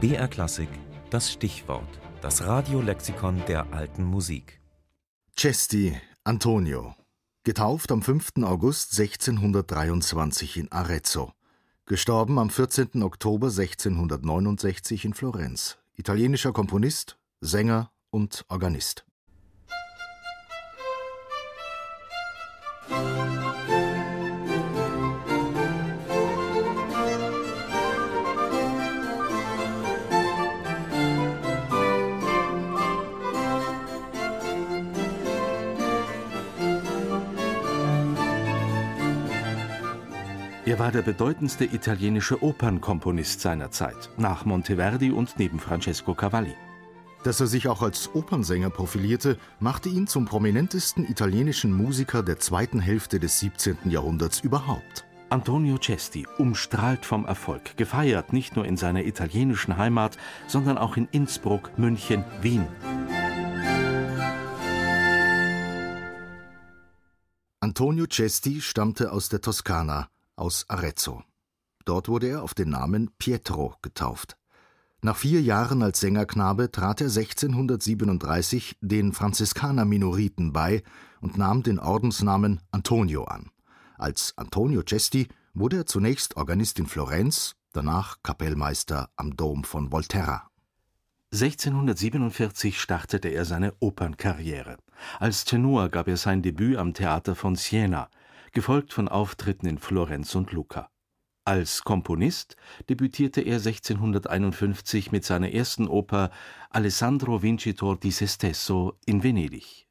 BR Klassik, das Stichwort, das Radiolexikon der alten Musik. Cesti Antonio, getauft am 5. August 1623 in Arezzo, gestorben am 14. Oktober 1669 in Florenz, italienischer Komponist, Sänger und Organist. Er war der bedeutendste italienische Opernkomponist seiner Zeit, nach Monteverdi und neben Francesco Cavalli. Dass er sich auch als Opernsänger profilierte, machte ihn zum prominentesten italienischen Musiker der zweiten Hälfte des 17. Jahrhunderts überhaupt. Antonio Cesti, umstrahlt vom Erfolg, gefeiert nicht nur in seiner italienischen Heimat, sondern auch in Innsbruck, München, Wien. Antonio Cesti stammte aus der Toskana, aus Arezzo. Dort wurde er auf den Namen Pietro getauft. Nach vier Jahren als Sängerknabe trat er 1637 den Franziskaner-Minoriten bei und nahm den Ordensnamen Antonio an. Als Antonio Cesti wurde er zunächst Organist in Florenz, danach Kapellmeister am Dom von Volterra. 1647 startete er seine Opernkarriere. Als Tenor gab er sein Debüt am Theater von Siena gefolgt von Auftritten in Florenz und Lucca. Als Komponist debütierte er 1651 mit seiner ersten Oper Alessandro Vincitor di se stesso in Venedig.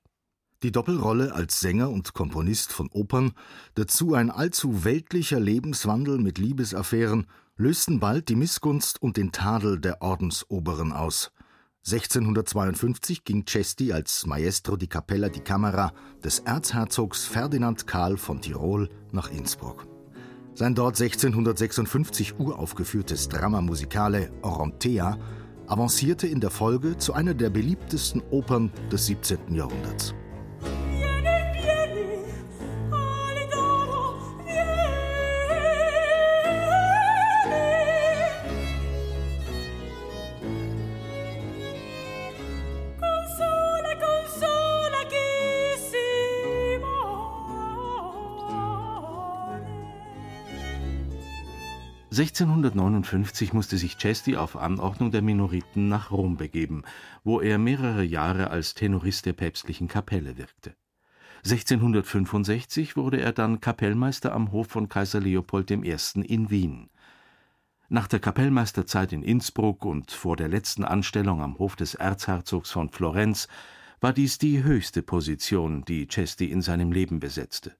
Die Doppelrolle als Sänger und Komponist von Opern, dazu ein allzu weltlicher Lebenswandel mit Liebesaffären, lösten bald die Missgunst und den Tadel der Ordensoberen aus. 1652 ging Cesti als Maestro di Cappella di Camera des Erzherzogs Ferdinand Karl von Tirol nach Innsbruck. Sein dort 1656 uraufgeführtes Drama musicale Orontea avancierte in der Folge zu einer der beliebtesten Opern des 17. Jahrhunderts. 1659 musste sich Cesti auf Anordnung der Minoriten nach Rom begeben, wo er mehrere Jahre als Tenorist der päpstlichen Kapelle wirkte. 1665 wurde er dann Kapellmeister am Hof von Kaiser Leopold I. in Wien. Nach der Kapellmeisterzeit in Innsbruck und vor der letzten Anstellung am Hof des Erzherzogs von Florenz war dies die höchste Position, die Cesti in seinem Leben besetzte.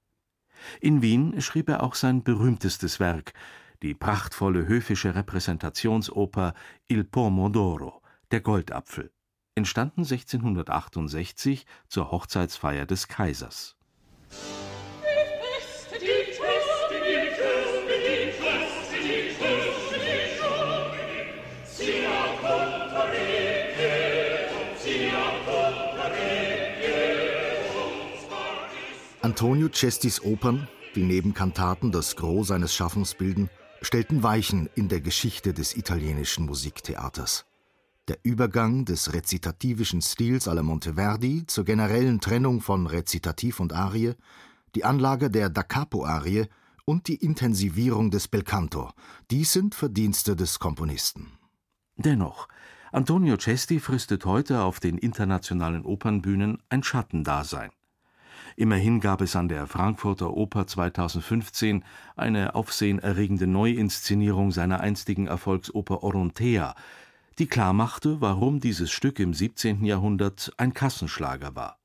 In Wien schrieb er auch sein berühmtestes Werk, die prachtvolle höfische Repräsentationsoper Il Pomodoro Der Goldapfel, entstanden 1668 zur Hochzeitsfeier des Kaisers. Antonio Cestis Opern, die neben Kantaten das Gros seines Schaffens bilden, stellten Weichen in der Geschichte des italienischen Musiktheaters. Der Übergang des rezitativischen Stils alla Monteverdi zur generellen Trennung von Rezitativ und Arie, die Anlage der Da Capo-Arie und die Intensivierung des Belcanto, dies sind Verdienste des Komponisten. Dennoch, Antonio Cesti fristet heute auf den internationalen Opernbühnen ein Schattendasein. Immerhin gab es an der Frankfurter Oper 2015 eine aufsehenerregende Neuinszenierung seiner einstigen Erfolgsoper Orontea, die klarmachte, warum dieses Stück im 17. Jahrhundert ein Kassenschlager war.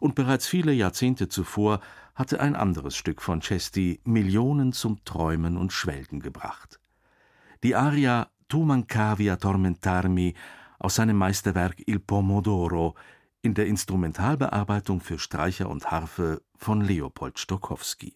Und bereits viele Jahrzehnte zuvor hatte ein anderes Stück von Cesti Millionen zum Träumen und Schwelgen gebracht. Die Aria Tu mancavi a tormentarmi aus seinem Meisterwerk Il Pomodoro in der Instrumentalbearbeitung für Streicher und Harfe von Leopold Stokowski